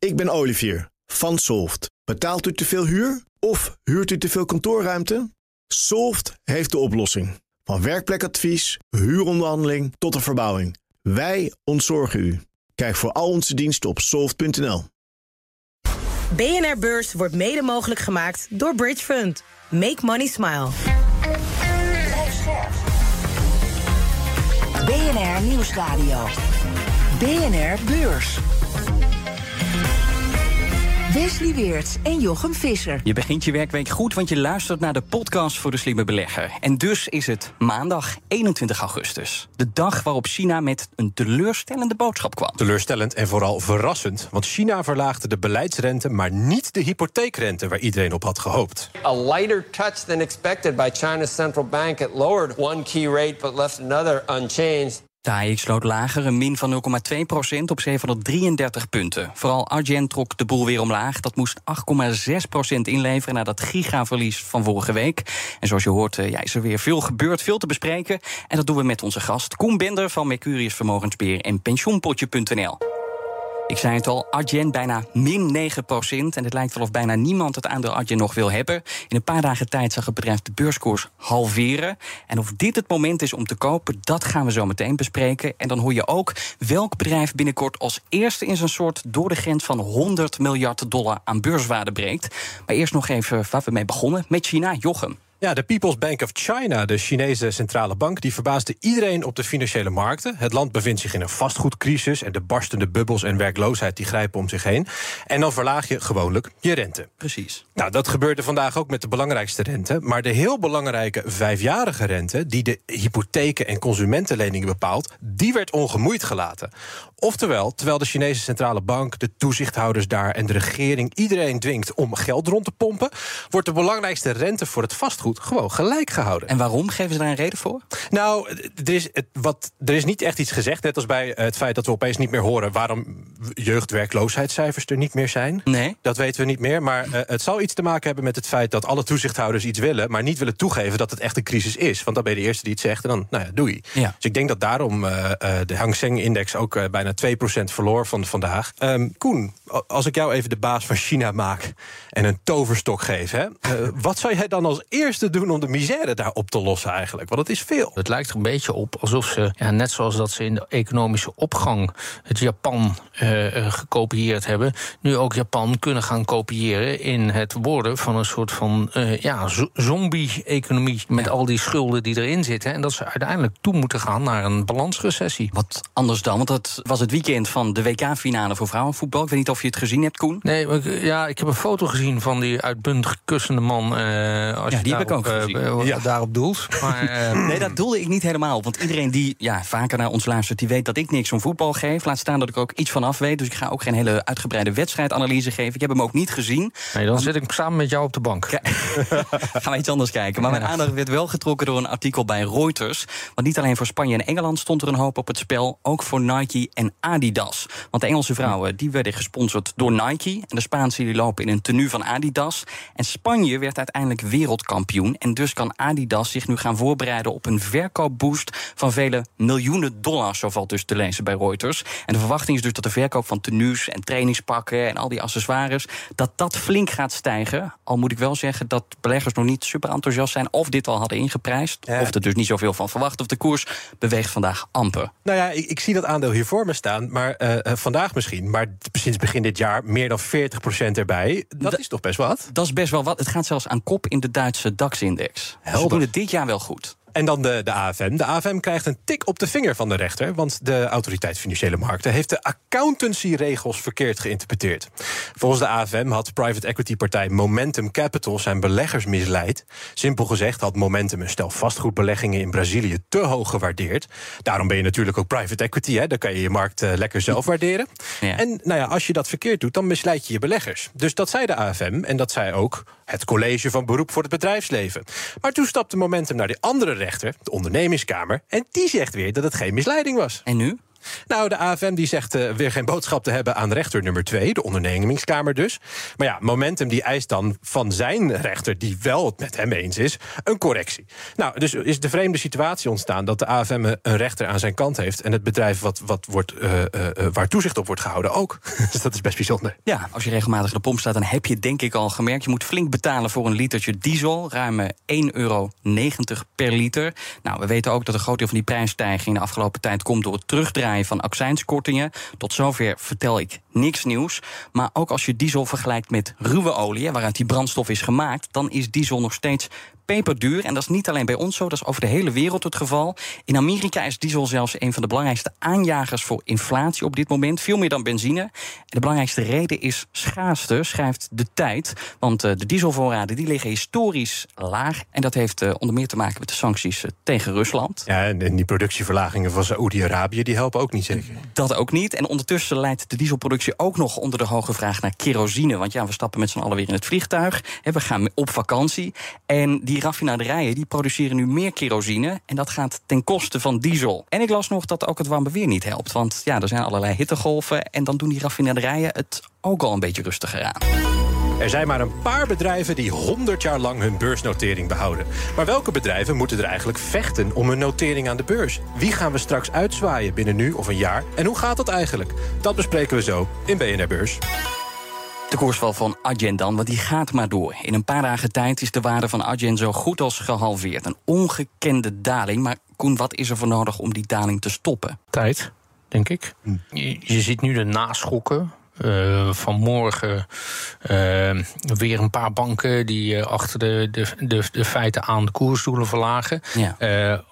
Ik ben Olivier van Solft. Betaalt u te veel huur of huurt u te veel kantoorruimte? Solft heeft de oplossing. Van werkplekadvies, huuronderhandeling tot de verbouwing. Wij ontzorgen u. Kijk voor al onze diensten op soft.nl. BNR Beurs wordt mede mogelijk gemaakt door Bridge Fund. Make money smile. BNR Nieuwsradio. BNR Beurs. Wesley Weerts en Jochem Visser. Je begint je werkweek goed, want je luistert naar de podcast voor de slimme belegger. En dus is het maandag 21 augustus. De dag waarop China met een teleurstellende boodschap kwam. Teleurstellend en vooral verrassend. Want China verlaagde de beleidsrente, maar niet de hypotheekrente waar iedereen op had gehoopt. A lighter touch than expected by China's central bank. It lowered one key rate but left another unchanged. De sloot lager, een min van 0,2% op 733 punten. Vooral Argent trok de boel weer omlaag. Dat moest 8,6% inleveren na dat gigaverlies van vorige week. En zoals je hoort ja, is er weer veel gebeurd, veel te bespreken. En dat doen we met onze gast Koen Bender van Mercurius Vermogensbeheer en pensioenpotje.nl. Ik zei het al, Argent bijna min 9% En het lijkt wel of bijna niemand het aandeel Argent nog wil hebben. In een paar dagen tijd zag het bedrijf de beurskoers halveren. En of dit het moment is om te kopen, dat gaan we zo meteen bespreken. En dan hoor je ook welk bedrijf binnenkort als eerste in zijn soort door de grens van 100 miljard dollar aan beurswaarde breekt. Maar eerst nog even waar we mee begonnen met China, Jochem. Ja, de People's Bank of China, de Chinese centrale bank, die verbaasde iedereen op de financiële markten. Het land bevindt zich in een vastgoedcrisis en de barstende bubbels en werkloosheid die grijpen om zich heen. En dan verlaag je gewoonlijk je rente. Precies. Nou, dat gebeurde vandaag ook met de belangrijkste rente. Maar de heel belangrijke vijfjarige rente, die de hypotheken en consumentenleningen bepaalt, die werd ongemoeid gelaten. Oftewel, terwijl de Chinese centrale bank, de toezichthouders daar en de regering iedereen dwingt om geld rond te pompen, wordt de belangrijkste rente voor het vastgoed gewoon gelijk gehouden. En waarom? Geven ze daar een reden voor? Nou, er is, wat, er is niet echt iets gezegd, net als bij het feit dat we opeens niet meer horen waarom jeugdwerkloosheidscijfers er niet meer zijn. Nee. Dat weten we niet meer. Maar uh, het zal iets te maken hebben met het feit dat alle toezichthouders iets willen, maar niet willen toegeven dat het echt een crisis is. Want dan ben je de eerste die het zegt en dan, nou ja, doei. Ja. Dus ik denk dat daarom uh, de Hang Seng-index ook uh, bijna 2% verloor van vandaag. Um, Koen, als ik jou even de baas van China maak en een toverstok geef, hè, wat zou jij dan als eerste doen om de misère daar op te lossen eigenlijk? Want het is veel. Het lijkt er een beetje op alsof ze, ja, net zoals dat ze in de economische opgang het Japan uh, gekopieerd hebben, nu ook Japan kunnen gaan kopiëren in het worden van een soort van uh, ja, zombie-economie met ja. al die schulden die erin zitten. En dat ze uiteindelijk toe moeten gaan naar een balansrecessie. Wat anders dan, want dat was het weekend van de WK-finale voor vrouwenvoetbal. Ik weet niet of je het gezien hebt, Koen. Nee, maar, ja, ik heb een foto gezien van die uitbundig kussende man. als ja, je die heb ik ook gezien. Uh, ja. daarop doelt. Maar, uh, nee, dat ik niet helemaal. Want iedereen die ja, vaker naar ons luistert, die weet dat ik niks om voetbal geef. Laat staan dat ik ook iets van af weet. Dus ik ga ook geen hele uitgebreide wedstrijdanalyse geven. Ik heb hem ook niet gezien. Nee, dan maar, zit ik samen met jou op de bank. gaan we iets anders kijken. Maar mijn aandacht werd wel getrokken door een artikel bij Reuters. Want niet alleen voor Spanje en Engeland stond er een hoop op het spel. Ook voor Nike en Adidas. Want de Engelse vrouwen die werden gesponsord door Nike. En de Spaanse die lopen in een tenue van Adidas. En Spanje werd uiteindelijk wereldkampioen. En dus kan Adidas zich nu gaan voorbereiden op een verkoopboost van vele miljoenen dollars. Zo valt dus te lezen bij Reuters. En de verwachting is dus dat de verkoop van tenues en trainingspakken en al die accessoires, dat dat flink gaat stijgen. Al moet ik wel zeggen dat beleggers nog niet super enthousiast zijn of dit al hadden ingeprijsd. Ja. Of er dus niet zoveel van verwacht. Of de koers beweegt vandaag amper. Nou ja, ik, ik zie dat aandeel hier voor me staan, maar uh, vandaag misschien. Maar sinds begin dit jaar meer dan 40% erbij. Dat, is toch best wat? Dat is best wel wat. Het gaat zelfs aan kop in de Duitse DAX-index. We doen het dit jaar wel goed. En dan de, de AFM. De AFM krijgt een tik op de vinger van de rechter. Want de Autoriteit Financiële Markten heeft de accountancy-regels verkeerd geïnterpreteerd. Volgens de AFM had private equity partij Momentum Capital zijn beleggers misleid. Simpel gezegd had Momentum een stel vastgoedbeleggingen in Brazilië te hoog gewaardeerd. Daarom ben je natuurlijk ook private equity. Hè? Dan kan je je markt uh, lekker zelf waarderen. Ja. En nou ja, als je dat verkeerd doet, dan misleid je je beleggers. Dus dat zei de AFM en dat zei ook het college van beroep voor het bedrijfsleven. Maar toen stapte Momentum naar die andere rechter, de ondernemingskamer, en die zegt weer dat het geen misleiding was. En nu? Nou, de AFM die zegt uh, weer geen boodschap te hebben aan rechter nummer 2, de ondernemingskamer dus. Maar ja, Momentum die eist dan van zijn rechter, die wel het met hem eens is, een correctie. Nou, dus is de vreemde situatie ontstaan dat de AFM een rechter aan zijn kant heeft en het bedrijf wat, wat wordt, uh, uh, waar toezicht op wordt gehouden ook. dus dat is best bijzonder. Ja, als je regelmatig de pomp staat, dan heb je denk ik al gemerkt, je moet flink betalen voor een litertje diesel, ruim 1,90 euro per liter. Nou, we weten ook dat een groot deel van die prijsstijging de afgelopen tijd komt door het terugdraaien van accijnskortingen. Tot zover vertel ik niks nieuws. Maar ook als je diesel vergelijkt met ruwe olie, waaruit die brandstof is gemaakt, dan is diesel nog steeds peperduur. En dat is niet alleen bij ons zo, dat is over de hele wereld het geval. In Amerika is diesel zelfs een van de belangrijkste aanjagers voor inflatie op dit moment. Veel meer dan benzine. En de belangrijkste reden is schaarste, schrijft de tijd. Want uh, de dieselvoorraden die liggen historisch laag. En dat heeft uh, onder meer te maken met de sancties uh, tegen Rusland. Ja, en die productieverlagingen van Saoedi-Arabië, die helpen ook niet zeker. Dat ook niet. En ondertussen leidt de dieselproductie ook nog onder de hoge vraag naar kerosine. Want ja, we stappen met z'n allen weer in het vliegtuig. We gaan op vakantie. En die raffinaderijen die produceren nu meer kerosine. En dat gaat ten koste van diesel. En ik las nog dat ook het warme weer niet helpt. Want ja, er zijn allerlei hittegolven. En dan doen die raffinaderijen het ook al een beetje rustiger aan. Er zijn maar een paar bedrijven die 100 jaar lang hun beursnotering behouden. Maar welke bedrijven moeten er eigenlijk vechten om hun notering aan de beurs? Wie gaan we straks uitzwaaien binnen nu of een jaar? En hoe gaat dat eigenlijk? Dat bespreken we zo in BNR Beurs. De koersval van Adyen dan, want die gaat maar door. In een paar dagen tijd is de waarde van Adyen zo goed als gehalveerd. Een ongekende daling. Maar Koen, wat is er voor nodig om die daling te stoppen? Tijd, denk ik. Je, je ziet nu de naschokken uh, vanmorgen uh, weer een paar banken die uh, achter de, de, de, de, feiten aan de koersdoelen verlagen. Ja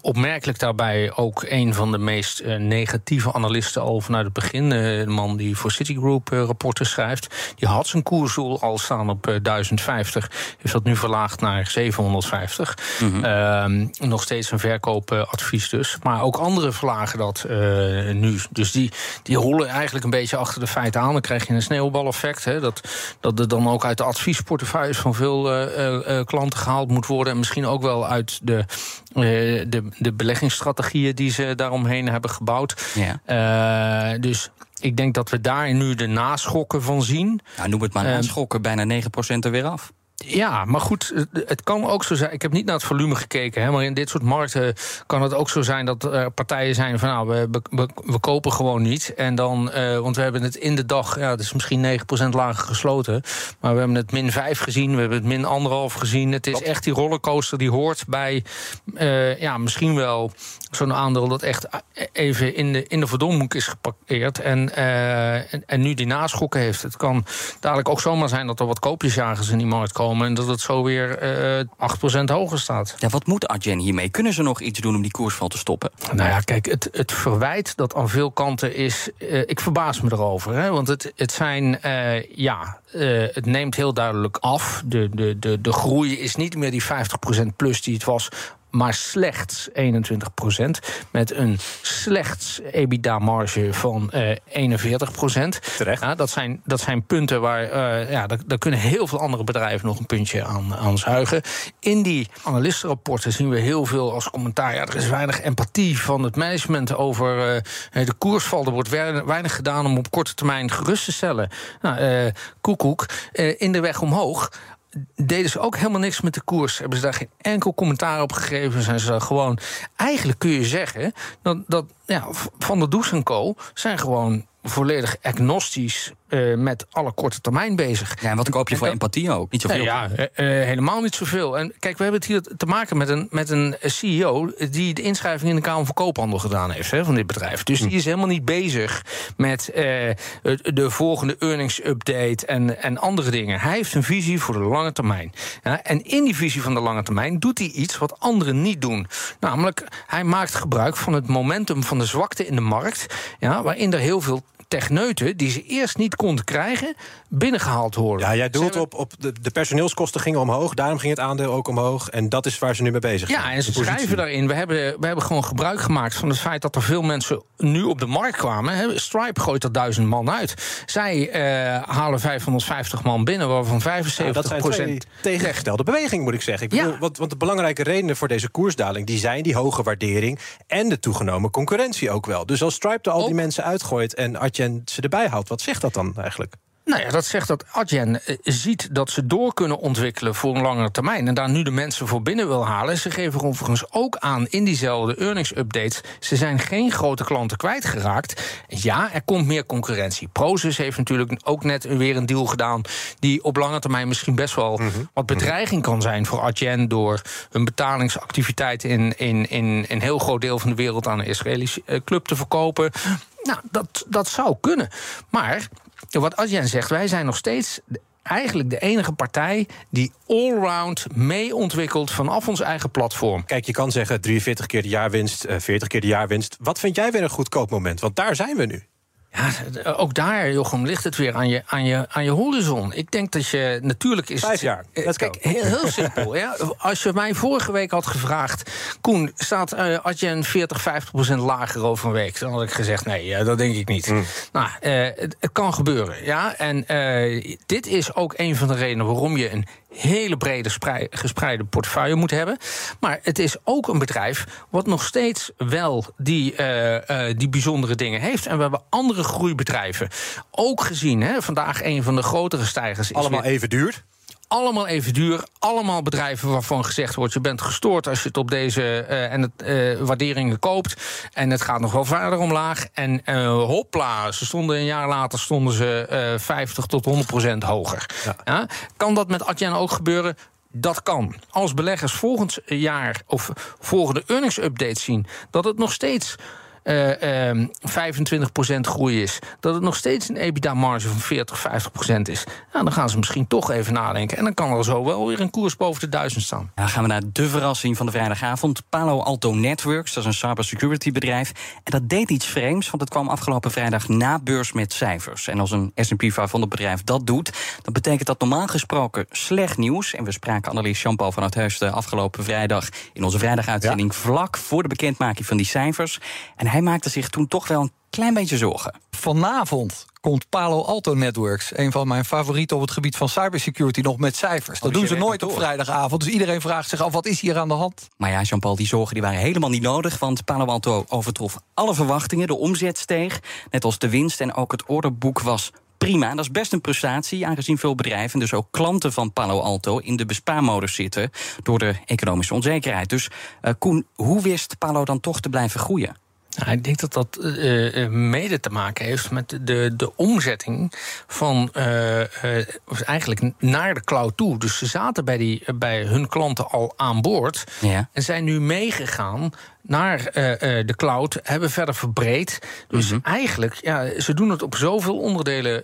opmerkelijk daarbij ook een van de meest uh, negatieve analisten al vanuit het begin. Uh, de man die voor Citigroup uh, rapporten schrijft. Die had zijn koersdoel al staan op 1050. Heeft dat nu verlaagd naar 750. Mm -hmm. nog steeds een verkoopadvies dus. Maar ook anderen verlagen dat nu. Dus die, die hollen eigenlijk een beetje achter de feiten aan. Dan krijg je een sneeuwbaleffect. Hè, dat, dat er dan ook uit de adviesportefeuilles van veel klanten gehaald moet worden. En misschien ook wel uit de de, de beleggingsstrategieën die ze daaromheen hebben gebouwd. Ja. Uh, dus ik denk dat we daar nu de naschokken van zien. Nou, noem het maar uh, naschokken, bijna 9% er weer af. Ja, maar goed, het kan ook zo zijn. Ik heb niet naar het volume gekeken, hè, maar in dit soort markten kan het ook zo zijn dat er partijen zijn van nou, we, we, we kopen gewoon niet. En dan, uh, want we hebben het in de dag, ja, het is misschien 9% lager gesloten. Maar we hebben het min 5 gezien, we hebben het min anderhalf gezien. Het is echt die rollercoaster die hoort bij uh, ja, misschien wel zo'n aandeel dat echt even in de, in de verdomhoek is geparkeerd. En, uh, en, en, nu die naschokken heeft. Het kan dadelijk ook zomaar zijn dat er wat koopjesjagers in die markt komen en dat het zo weer uh, eh, 8% hoger staat. Ja, wat moet Adyen hiermee? Kunnen ze nog iets doen om die koersval te stoppen? Nou ja, kijk, het, het verwijt dat aan veel kanten is. Uh, ik verbaas me erover. Hè, want het, het zijn, uh, ja, het neemt heel duidelijk af. De, de, de, de groei is niet meer die 50% plus die het was maar slechts 21 procent. Met een slechts EBITDA-marge van uh, eh, 41 procent. Terecht. Ja, dat, zijn, dat zijn punten waar uh, ja, daar, daar, kunnen heel veel andere bedrijven nog een puntje aan, aan zuigen. In die analistenrapporten zien we heel veel als commentaar. Ja, er is weinig empathie van het management over uh, de koersval. Er wordt weinig gedaan om op korte termijn gerust te stellen. Nou, koekoek, in de weg omhoog deden ze ook helemaal niks met de koers. Hebben ze daar geen enkel commentaar op gegeven. Zijn ze gewoon. Eigenlijk kun je zeggen dat, dat ja, Van der Does en Co. zijn gewoon volledig agnostisch uh, met alle korte termijn bezig. Ja, en wat koop je voor empathie ook? Niet zoveel? ja, uh, helemaal niet zoveel. En kijk, we hebben het hier te maken met een, met een CEO... die de inschrijving in de Kamer van Koophandel gedaan heeft hè, van dit bedrijf. Dus die is helemaal niet bezig met uh, de volgende earnings update en, en andere dingen. Hij heeft een visie voor de lange termijn. Ja, en in die visie van de lange termijn doet hij iets wat anderen niet doen. Namelijk, hij maakt gebruik van het momentum van de zwakte in de markt... Ja, waarin er heel veel techneuten die ze eerst niet konden krijgen, binnengehaald worden. Ja, jij doelt op, op de, de personeelskosten gingen omhoog. Daarom ging het aandeel ook omhoog. En dat is waar ze nu mee bezig zijn. Ja, en ze schrijven daarin. We hebben, we hebben gewoon gebruik gemaakt van het feit dat er veel mensen nu op de markt kwamen. Hè. Stripe gooit er duizend man uit. Zij eh, halen 550 man binnen, waarvan 75 Ja, dat zijn tegengestelde bewegingen, moet ik zeggen. Ik bedoel, Ja. want, want de belangrijke redenen voor deze koersdaling... die zijn die hoge waardering en de toegenomen concurrentie ook wel. Dus als Stripe er al die mensen uitgooit... en Adyen ze erbij houdt, wat zegt dat dan eigenlijk? Nou ja, dat zegt dat Adyen eh, ziet dat ze door kunnen ontwikkelen voor een langere termijn. En daar nu de mensen voor binnen wil halen. Ze geven overigens ook aan in diezelfde earnings updates. Ze zijn geen grote klanten kwijtgeraakt. Ja, er komt meer concurrentie. Prozus heeft natuurlijk ook net weer een deal gedaan. die op lange termijn misschien best wel wat bedreiging kan zijn voor Adyen. door hun betalingsactiviteiten in, in, in een heel groot deel van de wereld aan een Israëlische eh, club te verkopen. Nou, dat, dat zou kunnen. Maar wat Adyen zegt, wij zijn nog steeds eigenlijk de enige partij die allround mee ontwikkelt vanaf ons eigen platform. Kijk, je kan zeggen 43 keer de jaarwinst, eh, 40 keer de jaarwinst. Wat vind jij weer een goedkoop moment? Want daar zijn we nu. Ja, d- ook daar, Jochem, ligt het weer aan je, aan je, aan je horizon. Ik denk dat je natuurlijk is. Vijf jaar. Eh, Kijk, heel, heel simpel. ja. Als je mij vorige week had gevraagd. Koen, staat eh Adyen 40, 50 procent lager over een week? Dan had ik gezegd: nee, eh, dat denk ik niet. Hmm. Nou, eh, het, het kan gebeuren. Ja? En eh, dit is ook een van de redenen waarom je een hele brede sprei- gespreide portefeuille moet hebben. Maar het is ook een bedrijf wat nog steeds wel die, eh, eh, die bijzondere dingen heeft. En we hebben andere groeibedrijven ook gezien. Hè? Vandaag een van de grotere stijgers. is Allemaal weer- even duur. Allemaal even duur. Allemaal bedrijven waarvan gezegd wordt... je bent gestoord als je het op deze eh, en het, eh, waarderingen koopt. En het gaat nog wel verder omlaag. En eh, hopla, ze stonden een jaar later stonden ze eh 50 tot 100 procent hoger. Ja. Kan dat met Adyen ook gebeuren? Dat kan. Als beleggers volgend jaar of volgende earnings update zien... dat het nog steeds eh, ehm, 25% groei is, dat het nog steeds een EBITDA-marge van 40, 50% is, nou, dan gaan ze misschien toch even nadenken. En dan kan er zo wel weer een koers boven de 1000 staan. Dan gaan we naar de verrassing van de vrijdagavond. Palo Alto Networks, dat is een cybersecurity bedrijf. En dat deed iets vreemds, want het kwam afgelopen vrijdag na beurs met cijfers. En als een S&P 500 bedrijf dat doet, dan betekent dat normaal gesproken slecht nieuws. En we spraken analist Jean-Paul van het Heus de afgelopen vrijdag... in onze vrijdaguitzending vlak voor de bekendmaking van die cijfers. En hij maakte zich toen toch wel een klein beetje zorgen. Vanavond komt Palo Alto Networks, een van mijn favorieten op het gebied van cybersecurity, nog met cijfers. Dat dus doen ze nooit op vrijdagavond. Dus iedereen vraagt zich af: wat is hier aan de hand? Maar ja, Jean-Paul, die zorgen die waren helemaal niet nodig. Want Palo Alto overtrof alle verwachtingen. De omzet steeg, net als de winst. En ook het orderboek was prima. Dat is best een prestatie, aangezien veel bedrijven... en dus ook klanten van Palo Alto in de bespaarmodus zitten... door de economische onzekerheid. Dus uh, Koen, hoe wist Palo dan toch te blijven groeien? Nou, ik denk dat dat uh, mede te maken heeft met de, de omzetting van uh, uh, eigenlijk naar de cloud toe. Dus ze zaten bij, die, bij hun klanten al aan boord ja. en zijn nu meegegaan naar de cloud, hebben verder verbreed. Dus mm -hmm. eigenlijk, ja, ze doen het op zoveel onderdelen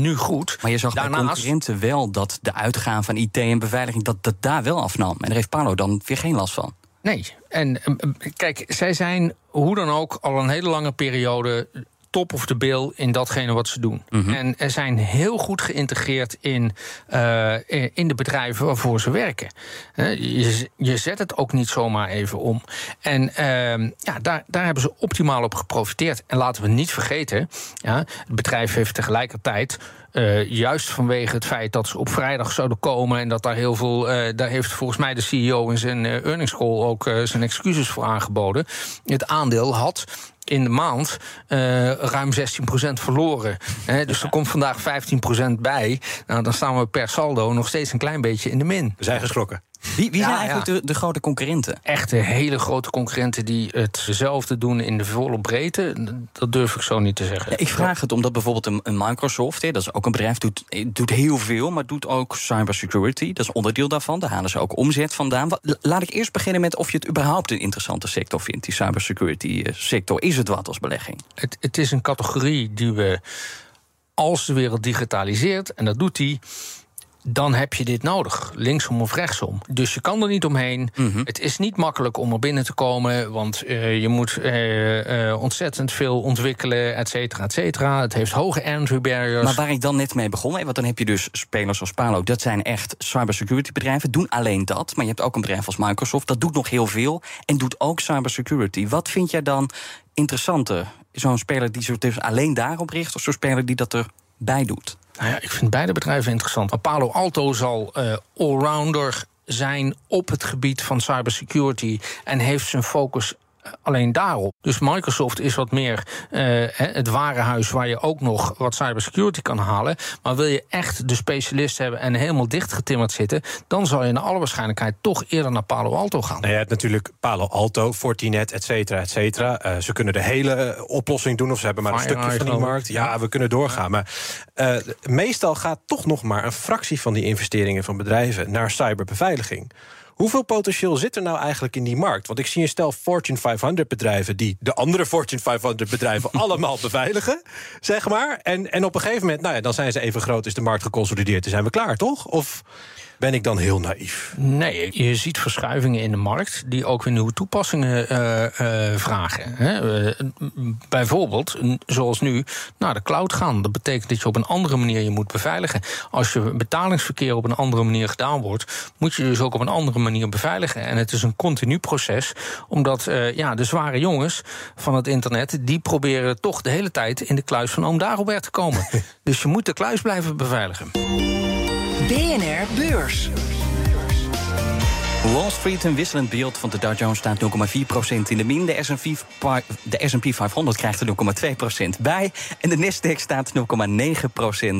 nu goed. Maar je zag Daarnaast... bij concurrenten wel dat de uitgaan van IT en beveiliging... dat dat daar wel afnam. En daar heeft Palo dan weer geen last van. Nee, en kijk, zij zijn hoe dan ook al een hele lange periode top of de bill in datgene wat ze doen. Mm -hmm. En er zijn heel goed geïntegreerd in, uh, in de bedrijven waarvoor ze werken. Je, je, zet het ook niet zomaar even om. En uh, ja, daar, daar hebben ze optimaal op geprofiteerd. En laten we niet vergeten, ja, het bedrijf heeft tegelijkertijd. Uh, juist vanwege het feit dat ze op vrijdag zouden komen en dat daar heel veel. Uh, daar heeft volgens mij de CEO in zijn uh, earnings call ook zijn excuses voor aangeboden. Het aandeel had in de maand uh, ruim 16% verloren. He, dus er komt vandaag 15% bij. Nou, dan staan we per saldo nog steeds een klein beetje in de min. We zijn geschrokken. Wie, wie ja, zijn eigenlijk ja. de, de, grote concurrenten? Echte hele grote concurrenten die hetzelfde doen in de volle breedte. Dat durf ik zo niet te zeggen. Ja, ik vraag het omdat bijvoorbeeld een, een Microsoft, hè, dat is ook een bedrijf, doet, doet heel veel, maar doet ook cybersecurity. Dat is onderdeel daarvan. Daar halen ze ook omzet vandaan. Laat ik eerst beginnen met of je het überhaupt een interessante sector vindt, die cybersecurity sector. Is het wat als belegging? Het, het is een categorie die we, als de wereld digitaliseert, en dat doet die dan heb je dit nodig, linksom of rechtsom. Dus je kan er niet omheen. Mhm. Het is niet makkelijk om er binnen te komen, want eh, je moet eh, eh, ontzettend veel ontwikkelen, et cetera, et cetera. Het heeft hoge entry barriers. Maar waar ik dan net mee begon, hè, want dan heb je dus spelers als Palo, dat zijn echt cybersecurity bedrijven, doen alleen dat. Maar je hebt ook een bedrijf als Microsoft, dat doet nog heel veel en doet ook cybersecurity. Wat vind jij dan interessanter? Zo'n speler die zich dus alleen daarop richt, of zo'n speler die dat erbij doet? Nou ja, ik vind beide bedrijven interessant. Maar Palo Alto zal eh allrounder zijn op het gebied van cybersecurity en heeft zijn focus alleen daarop. Dus Microsoft is wat meer hè, het warenhuis waar je ook nog wat cybersecurity kan halen. Maar wil je echt de specialist hebben en helemaal dichtgetimmerd zitten, dan zal je naar alle waarschijnlijkheid toch eerder naar Palo Alto gaan. Nou, je hebt natuurlijk Palo Alto, Fortinet, et cetera, et cetera. Eh, ze kunnen de hele eh, oplossing doen, of ze hebben maar een stukje van die markt. Ja, we kunnen doorgaan. Maar meestal gaat toch nog maar een fractie van die investeringen van bedrijven naar cyberbeveiliging. Hoeveel potentieel zit er nou eigenlijk in die markt? Want ik zie een stel Fortune 500 bedrijven die de andere Fortune 500 bedrijven allemaal beveiligen, zeg maar. En, en op een gegeven moment, nou ja, dan zijn ze even groot, is de markt geconsolideerd, dan zijn we klaar, toch? Of ben ik dan heel naïef? Nee, je ziet verschuivingen in de markt die ook weer nieuwe toepassingen eh, eh, vragen. Hè. Eh, bijvoorbeeld, zoals nu, naar de cloud gaan. Dat betekent dat je op een andere manier je moet beveiligen. Als je betalingsverkeer op een andere manier gedaan wordt, moet je dus ook op een andere manier beveiligen. En het is een continu proces, omdat ja, de zware jongens van het internet, die proberen toch de hele tijd in de kluis van oom Dagobert te komen. dus je moet de kluis blijven beveiligen. BNR Beurs. Wall Street een wisselend beeld, want de Dow Jones staat 0,4% in de min. De S&P pa- de S&P 500 krijgt er 0,2% bij. En de Nasdaq staat 0,9%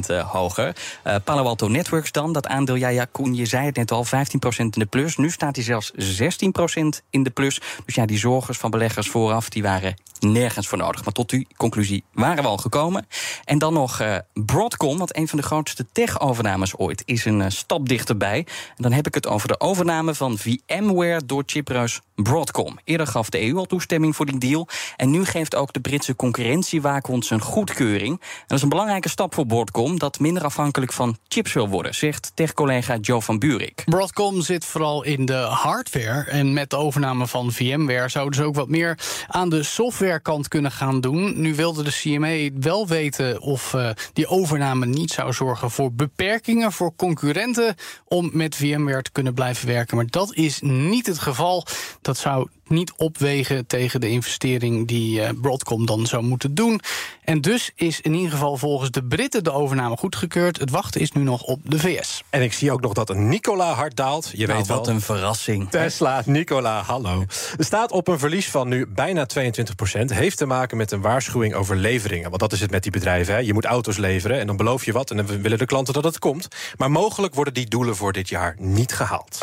eh, hoger. Eh, Palo Alto Networks dan, dat aandeel, ja, ja, Koen, je zei het net al, 15% in de plus. Nu staat hij zelfs 16% in de plus. Dus ja, die zorgers van beleggers vooraf, die waren nergens voor nodig. Maar tot die conclusie waren we al gekomen. En dan nog eh, Broadcom, want een van de grootste tech-overnames ooit is een stap dichterbij. En dan heb ik het over de overname van VMware door chipreus Broadcom. Eerder gaf de EU al toestemming voor die deal. En nu geeft ook de Britse concurrentiewaakhond zijn goedkeuring. En dat is een belangrijke stap voor Broadcom, dat minder afhankelijk van chips wil worden, zegt tech-collega Joe van Buurik. Broadcom zit vooral in de hardware. En met de overname van VMware zouden ze ook wat meer aan de softwarekant kunnen gaan doen. Nu wilde de CMA wel weten of eh, die overname niet zou zorgen voor beperkingen voor concurrenten om met VMware te kunnen blijven werken. Maar dat is niet het geval. Dat zou niet opwegen tegen de investering die eh, Broadcom dan zou moeten doen. En dus is in ieder geval volgens de Britten de overname goedgekeurd. Het wachten is nu nog op de VS. En ik zie ook nog dat een Nikola hard daalt. Je Nou, weet wel. wat een verrassing. Tesla, Nikola, hallo. Er staat op een verlies van nu bijna 22% Heeft te maken met een waarschuwing over leveringen. Want dat is het met die bedrijven. Hè. Je moet auto's leveren en dan beloof je wat... en dan willen de klanten dat het komt. Maar mogelijk worden die doelen voor dit jaar niet gehaald.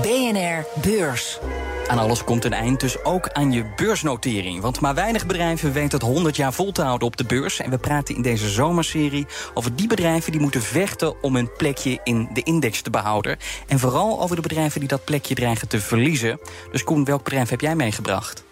BNR Beurs. Aan alles komt een eind, dus ook aan je beursnotering. Want maar weinig bedrijven weten het 100 jaar vol te houden op de beurs. En we praten in deze zomerserie over die bedrijven die moeten vechten om hun plekje in de index te behouden. En vooral over de bedrijven die dat plekje dreigen te verliezen. Dus Koen, welk bedrijf heb jij meegebracht?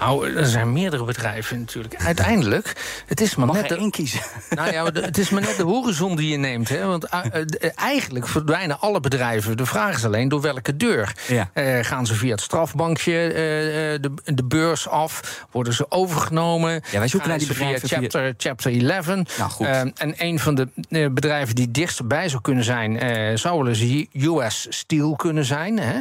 Nou, er zijn meerdere bedrijven natuurlijk. Uiteindelijk, het is maar Mag net... de- één kiezen? Nou ja, het is maar net de horizon die je neemt. Hè? Want eh, eh, eigenlijk verdwijnen alle bedrijven. De vraag is alleen door welke deur. Ja. Eh, gaan ze via het strafbankje eh, eh, de, de beurs af? Worden ze overgenomen? Ja, wij zoeken Gaan naar die ze via bedrijven via- chapter, chapter 11. Nou, goed. Eh, en een van de bedrijven die dichtst bij zou kunnen zijn... eh, zou wel eens US Steel kunnen zijn. Hè?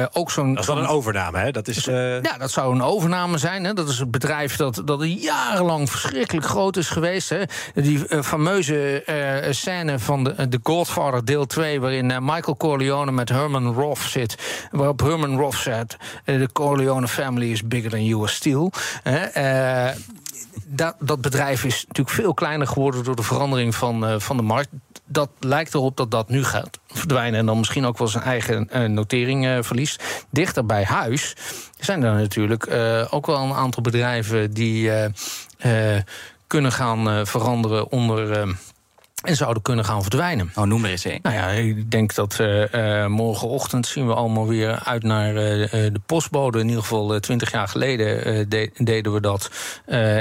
Eh, ook zo'n Dat is dan een overname, hè? Dat is... eh, ja, dat zou een overname zijn. Hè. Dat is het bedrijf dat, dat jarenlang verschrikkelijk groot is geweest. Hè. Die eh, fameuze eh, scène van de, The Godfather deel 2... waarin eh, Michael Corleone met Herman Roth zit. Waarop Herman Roth zegt... The Corleone family is bigger than US Steel. Dat, dat bedrijf is natuurlijk veel kleiner geworden... door de verandering van, van de markt. Dat lijkt erop dat dat nu gaat verdwijnen... en dan misschien ook wel zijn eigen eh, notering eh, verliest. Dichter bij huis zijn er natuurlijk eh, ook wel een aantal bedrijven... die kunnen gaan veranderen onder... en zouden kunnen gaan verdwijnen. Oh, noem er eens één. Nou ja, ik denk dat eh, eh, morgenochtend zien we allemaal weer uit naar eh, de postbode. In ieder geval twintig jaar geleden de- deden we dat.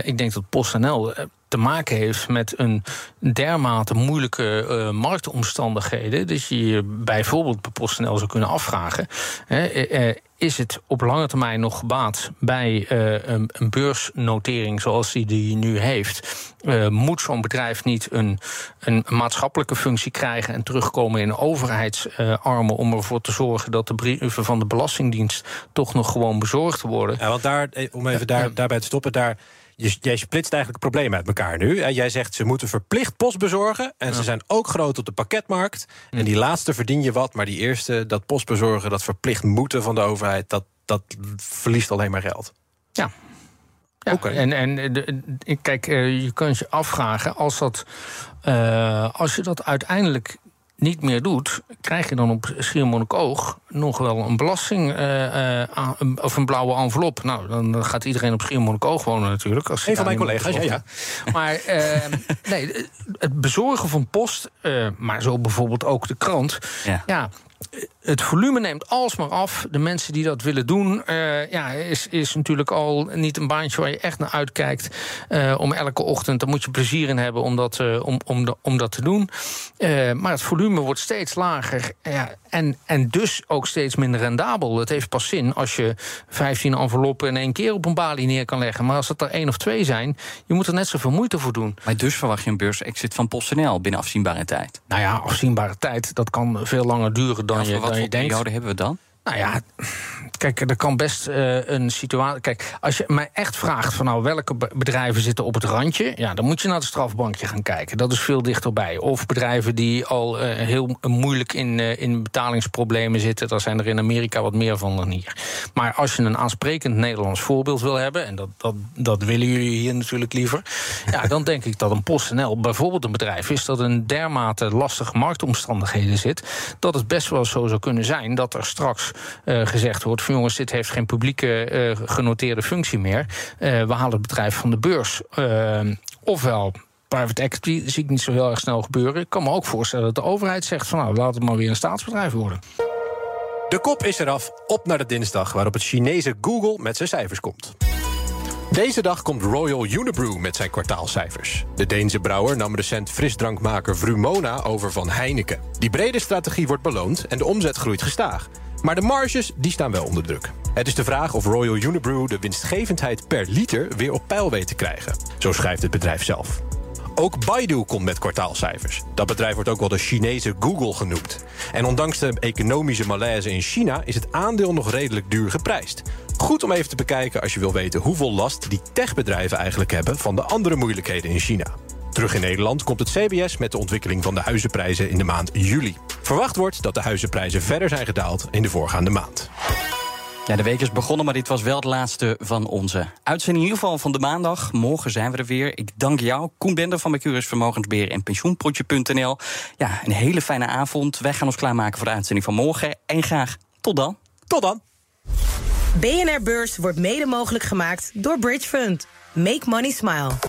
Ik denk dat PostNL te maken heeft met een dermate moeilijke uh, marktomstandigheden. Dus je je bijvoorbeeld bij PostNL zou kunnen afvragen. Hè, is het op lange termijn nog gebaat bij uh, een, een, beursnotering zoals die die nu heeft? Uh, moet zo'n bedrijf niet een, een, maatschappelijke functie krijgen en terugkomen in overheidsarmen om ervoor te zorgen dat de brieven van de Belastingdienst toch nog gewoon bezorgd worden? Ja, want daar, eh, om even daar, daarbij te stoppen, daar je, jij splitst eigenlijk het probleem uit elkaar nu. Jij zegt ze moeten verplicht post bezorgen. En ze zijn ook groot op de pakketmarkt. En die laatste verdien je wat. Maar die eerste, dat postbezorgen, dat verplicht moeten van de overheid... dat, dat verliest alleen maar geld. Ja, ja, okay. en, en de, kijk, je kunt je afvragen als dat. Uh, als je dat uiteindelijk niet meer doet, krijg je dan op Schiermonnikoog nog wel een belasting uh, uh, of een blauwe envelop. Nou, dan gaat iedereen op Schiermonnikoog wonen natuurlijk. Als een van mijn collega's, ja, ja. Maar uh, nee, het bezorgen van post, maar zo bijvoorbeeld ook de krant. Ja, ja het volume neemt alsmaar af. De mensen die dat willen doen, uh, ja, is, is natuurlijk al niet een baantje waar je echt naar uitkijkt. Uh, om elke ochtend, daar moet je plezier in hebben om dat, uh, om, om, de, om dat te doen. maar het volume wordt steeds lager. Ja, en, en dus ook steeds minder rendabel. Het heeft pas zin als je 15 enveloppen in één keer op een balie neer kan leggen. Maar als het er één of twee zijn, je moet er net zoveel moeite voor doen. Maar dus verwacht je een beurs-exit van PostNL binnen afzienbare tijd? Nou ja, afzienbare tijd, dat kan veel langer duren dan je, dan je denkt. Hebben we dan? Nou ja, kijk, er kan best uh, een situatie. Kijk, als je mij echt vraagt van nou welke bedrijven zitten op het randje, ja, dan moet je naar het strafbankje gaan kijken. Dat is veel dichterbij. Of bedrijven die al uh, heel moeilijk in, uh, in betalingsproblemen zitten, daar zijn er in Amerika wat meer van dan hier. Maar als je een aansprekend Nederlands voorbeeld wil hebben, en dat, dat, dat willen jullie hier natuurlijk liever, ja, dan denk ik dat een PostNL bijvoorbeeld een bedrijf is dat een dermate lastige marktomstandigheden zit, dat het best wel zo zou kunnen zijn dat er straks gezegd wordt: jongens, dit heeft geen publieke uh, genoteerde functie meer. Uh, we halen het bedrijf van de beurs. ofwel. Private equity zie ik niet zo heel erg snel gebeuren. Ik kan me ook voorstellen dat de overheid zegt: van nou, laat het maar weer een staatsbedrijf worden. De kop is eraf, op naar de dinsdag, waarop het Chinese Google met zijn cijfers komt. Deze dag komt Royal Unibrew met zijn kwartaalcijfers. De Deense brouwer nam recent frisdrankmaker Vrumona over van Heineken. Die brede strategie wordt beloond en de omzet groeit gestaag. Maar de marges die staan wel onder druk. Het is de vraag of Royal Unibrew de winstgevendheid per liter weer op peil weet te krijgen. Zo schrijft het bedrijf zelf. Ook Baidu komt met kwartaalcijfers. Dat bedrijf wordt ook wel de Chinese Google genoemd. En ondanks de economische malaise in China is het aandeel nog redelijk duur geprijsd. Goed om even te bekijken als je wil weten hoeveel last die techbedrijven eigenlijk hebben van de andere moeilijkheden in China. Terug in Nederland komt het CBS met de ontwikkeling van de huizenprijzen in de maand juli. Verwacht wordt dat de huizenprijzen verder zijn gedaald in de voorgaande maand. Ja, de week is begonnen, maar dit was wel het laatste van onze uitzending. In ieder geval van de maandag. Morgen zijn we er weer. Ik dank jou, Koen Bender van Mercurius Vermogensbeheer en Pensioenpotje.nl. Ja, een hele fijne avond. Wij gaan ons klaarmaken voor de uitzending van morgen. En graag tot dan. Tot dan. BNR Beurs wordt mede mogelijk gemaakt door Bridge Fund. Make money smile.